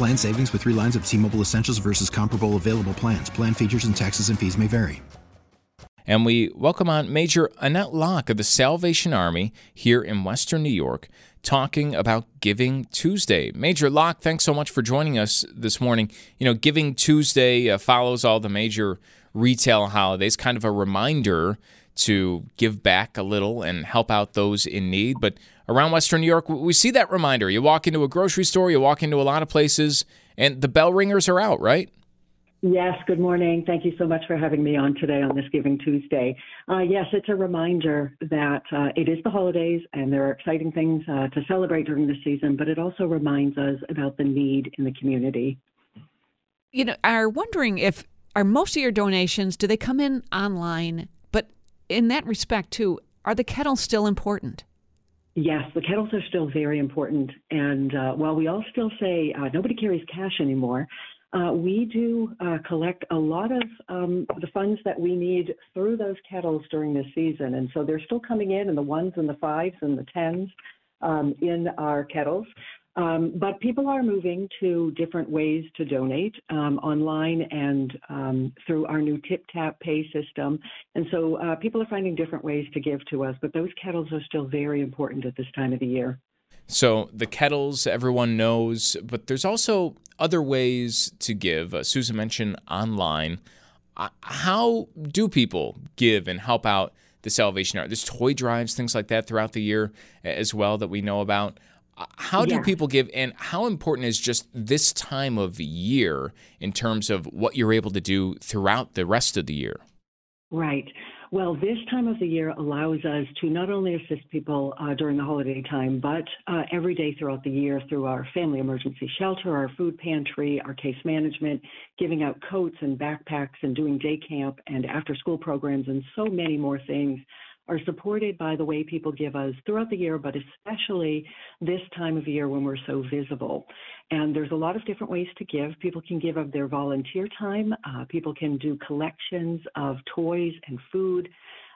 Plan savings with three lines of T Mobile Essentials versus comparable available plans. Plan features and taxes and fees may vary. And we welcome on Major Annette Lock of the Salvation Army here in Western New York talking about Giving Tuesday. Major Lock, thanks so much for joining us this morning. You know, Giving Tuesday uh, follows all the major retail holidays, kind of a reminder to give back a little and help out those in need. But around Western New York, we see that reminder. You walk into a grocery store, you walk into a lot of places, and the bell ringers are out, right? Yes, good morning. Thank you so much for having me on today on this Giving Tuesday. Uh, yes, it's a reminder that uh, it is the holidays and there are exciting things uh, to celebrate during the season, but it also reminds us about the need in the community. You know, are wondering if are most of your donations do they come in online? But in that respect too, are the kettles still important? Yes, the kettles are still very important. And uh, while we all still say uh, nobody carries cash anymore, uh, we do uh, collect a lot of um, the funds that we need through those kettles during this season. And so they're still coming in in the ones and the fives and the tens um, in our kettles. Um, but people are moving to different ways to donate um, online and um, through our new Tip Tap Pay system. And so uh, people are finding different ways to give to us, but those kettles are still very important at this time of the year. So the kettles, everyone knows, but there's also other ways to give. Uh, Susan mentioned online. Uh, how do people give and help out the Salvation Army? There's toy drives, things like that throughout the year as well that we know about. How do yeah. people give, and how important is just this time of year in terms of what you're able to do throughout the rest of the year? Right. Well, this time of the year allows us to not only assist people uh, during the holiday time, but uh, every day throughout the year through our family emergency shelter, our food pantry, our case management, giving out coats and backpacks, and doing day camp and after school programs, and so many more things are supported by the way people give us throughout the year, but especially this time of year when we're so visible. And there's a lot of different ways to give. People can give of their volunteer time. Uh, people can do collections of toys and food.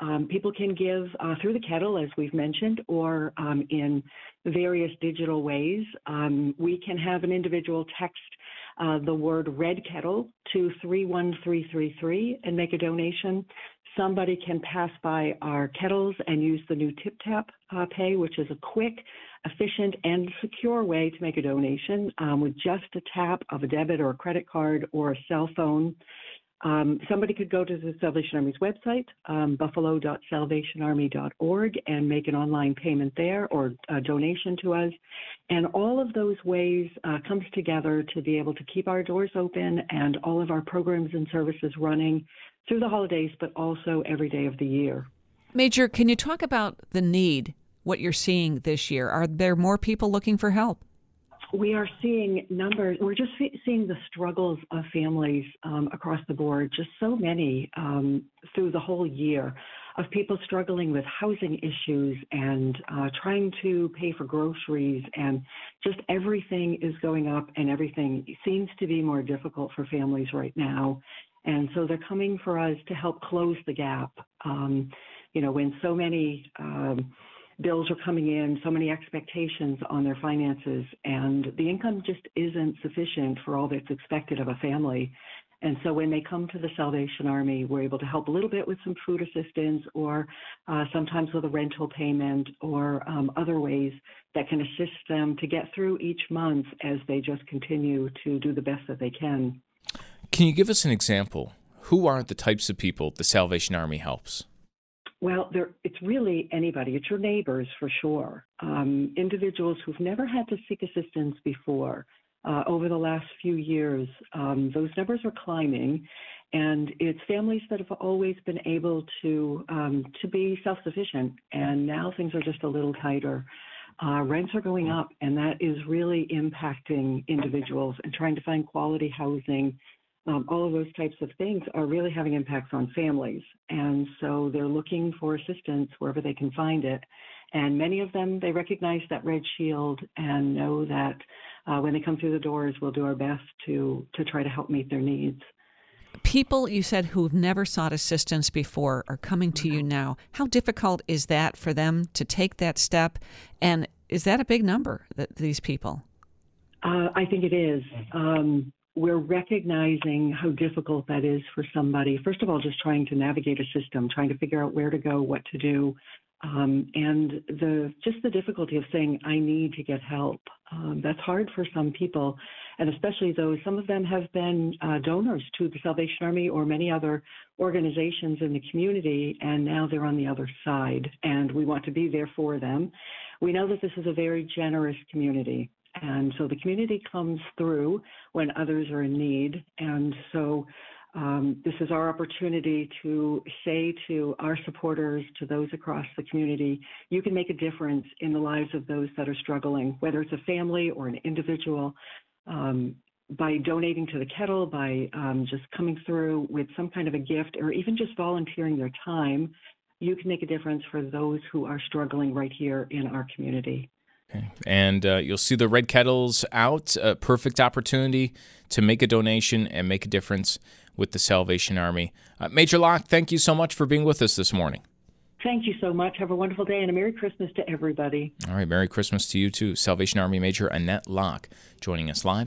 Um, people can give uh, through the kettle, as we've mentioned, or um, in various digital ways. Um, we can have an individual text uh, the word red kettle to 31333 and make a donation somebody can pass by our kettles and use the new Tip Tap uh, Pay, which is a quick, efficient, and secure way to make a donation um, with just a tap of a debit or a credit card or a cell phone. Um, somebody could go to the Salvation Army's website, um, buffalo.salvationarmy.org, and make an online payment there or a donation to us. And all of those ways uh, comes together to be able to keep our doors open and all of our programs and services running through the holidays, but also every day of the year. Major, can you talk about the need, what you're seeing this year? Are there more people looking for help? We are seeing numbers, we're just seeing the struggles of families um, across the board, just so many um, through the whole year of people struggling with housing issues and uh, trying to pay for groceries, and just everything is going up, and everything seems to be more difficult for families right now. And so they're coming for us to help close the gap. Um, you know, when so many um, bills are coming in, so many expectations on their finances, and the income just isn't sufficient for all that's expected of a family. And so when they come to the Salvation Army, we're able to help a little bit with some food assistance or uh, sometimes with a rental payment or um, other ways that can assist them to get through each month as they just continue to do the best that they can. Can you give us an example? Who are the types of people the Salvation Army helps? Well, there, it's really anybody. It's your neighbors for sure. Um, individuals who've never had to seek assistance before. Uh, over the last few years, um, those numbers are climbing, and it's families that have always been able to um, to be self-sufficient, and now things are just a little tighter. Uh, rents are going up, and that is really impacting individuals and trying to find quality housing um, all of those types of things are really having impacts on families. And so they're looking for assistance wherever they can find it. And many of them, they recognize that Red Shield and know that uh, when they come through the doors, we'll do our best to, to try to help meet their needs. People you said who've never sought assistance before are coming to you now. How difficult is that for them to take that step? And is that a big number, that, these people? Uh, I think it is. Um, we're recognizing how difficult that is for somebody. First of all, just trying to navigate a system, trying to figure out where to go, what to do, um, and the just the difficulty of saying I need to get help. Um, that's hard for some people, and especially those. Some of them have been uh, donors to the Salvation Army or many other organizations in the community, and now they're on the other side, and we want to be there for them. We know that this is a very generous community. And so the community comes through when others are in need. And so um, this is our opportunity to say to our supporters, to those across the community, you can make a difference in the lives of those that are struggling, whether it's a family or an individual. Um, by donating to the kettle, by um, just coming through with some kind of a gift, or even just volunteering your time, you can make a difference for those who are struggling right here in our community. Okay. And uh, you'll see the red kettles out. A perfect opportunity to make a donation and make a difference with the Salvation Army. Uh, Major Lock, thank you so much for being with us this morning. Thank you so much. Have a wonderful day and a Merry Christmas to everybody. All right, Merry Christmas to you too. Salvation Army Major Annette Lock joining us live.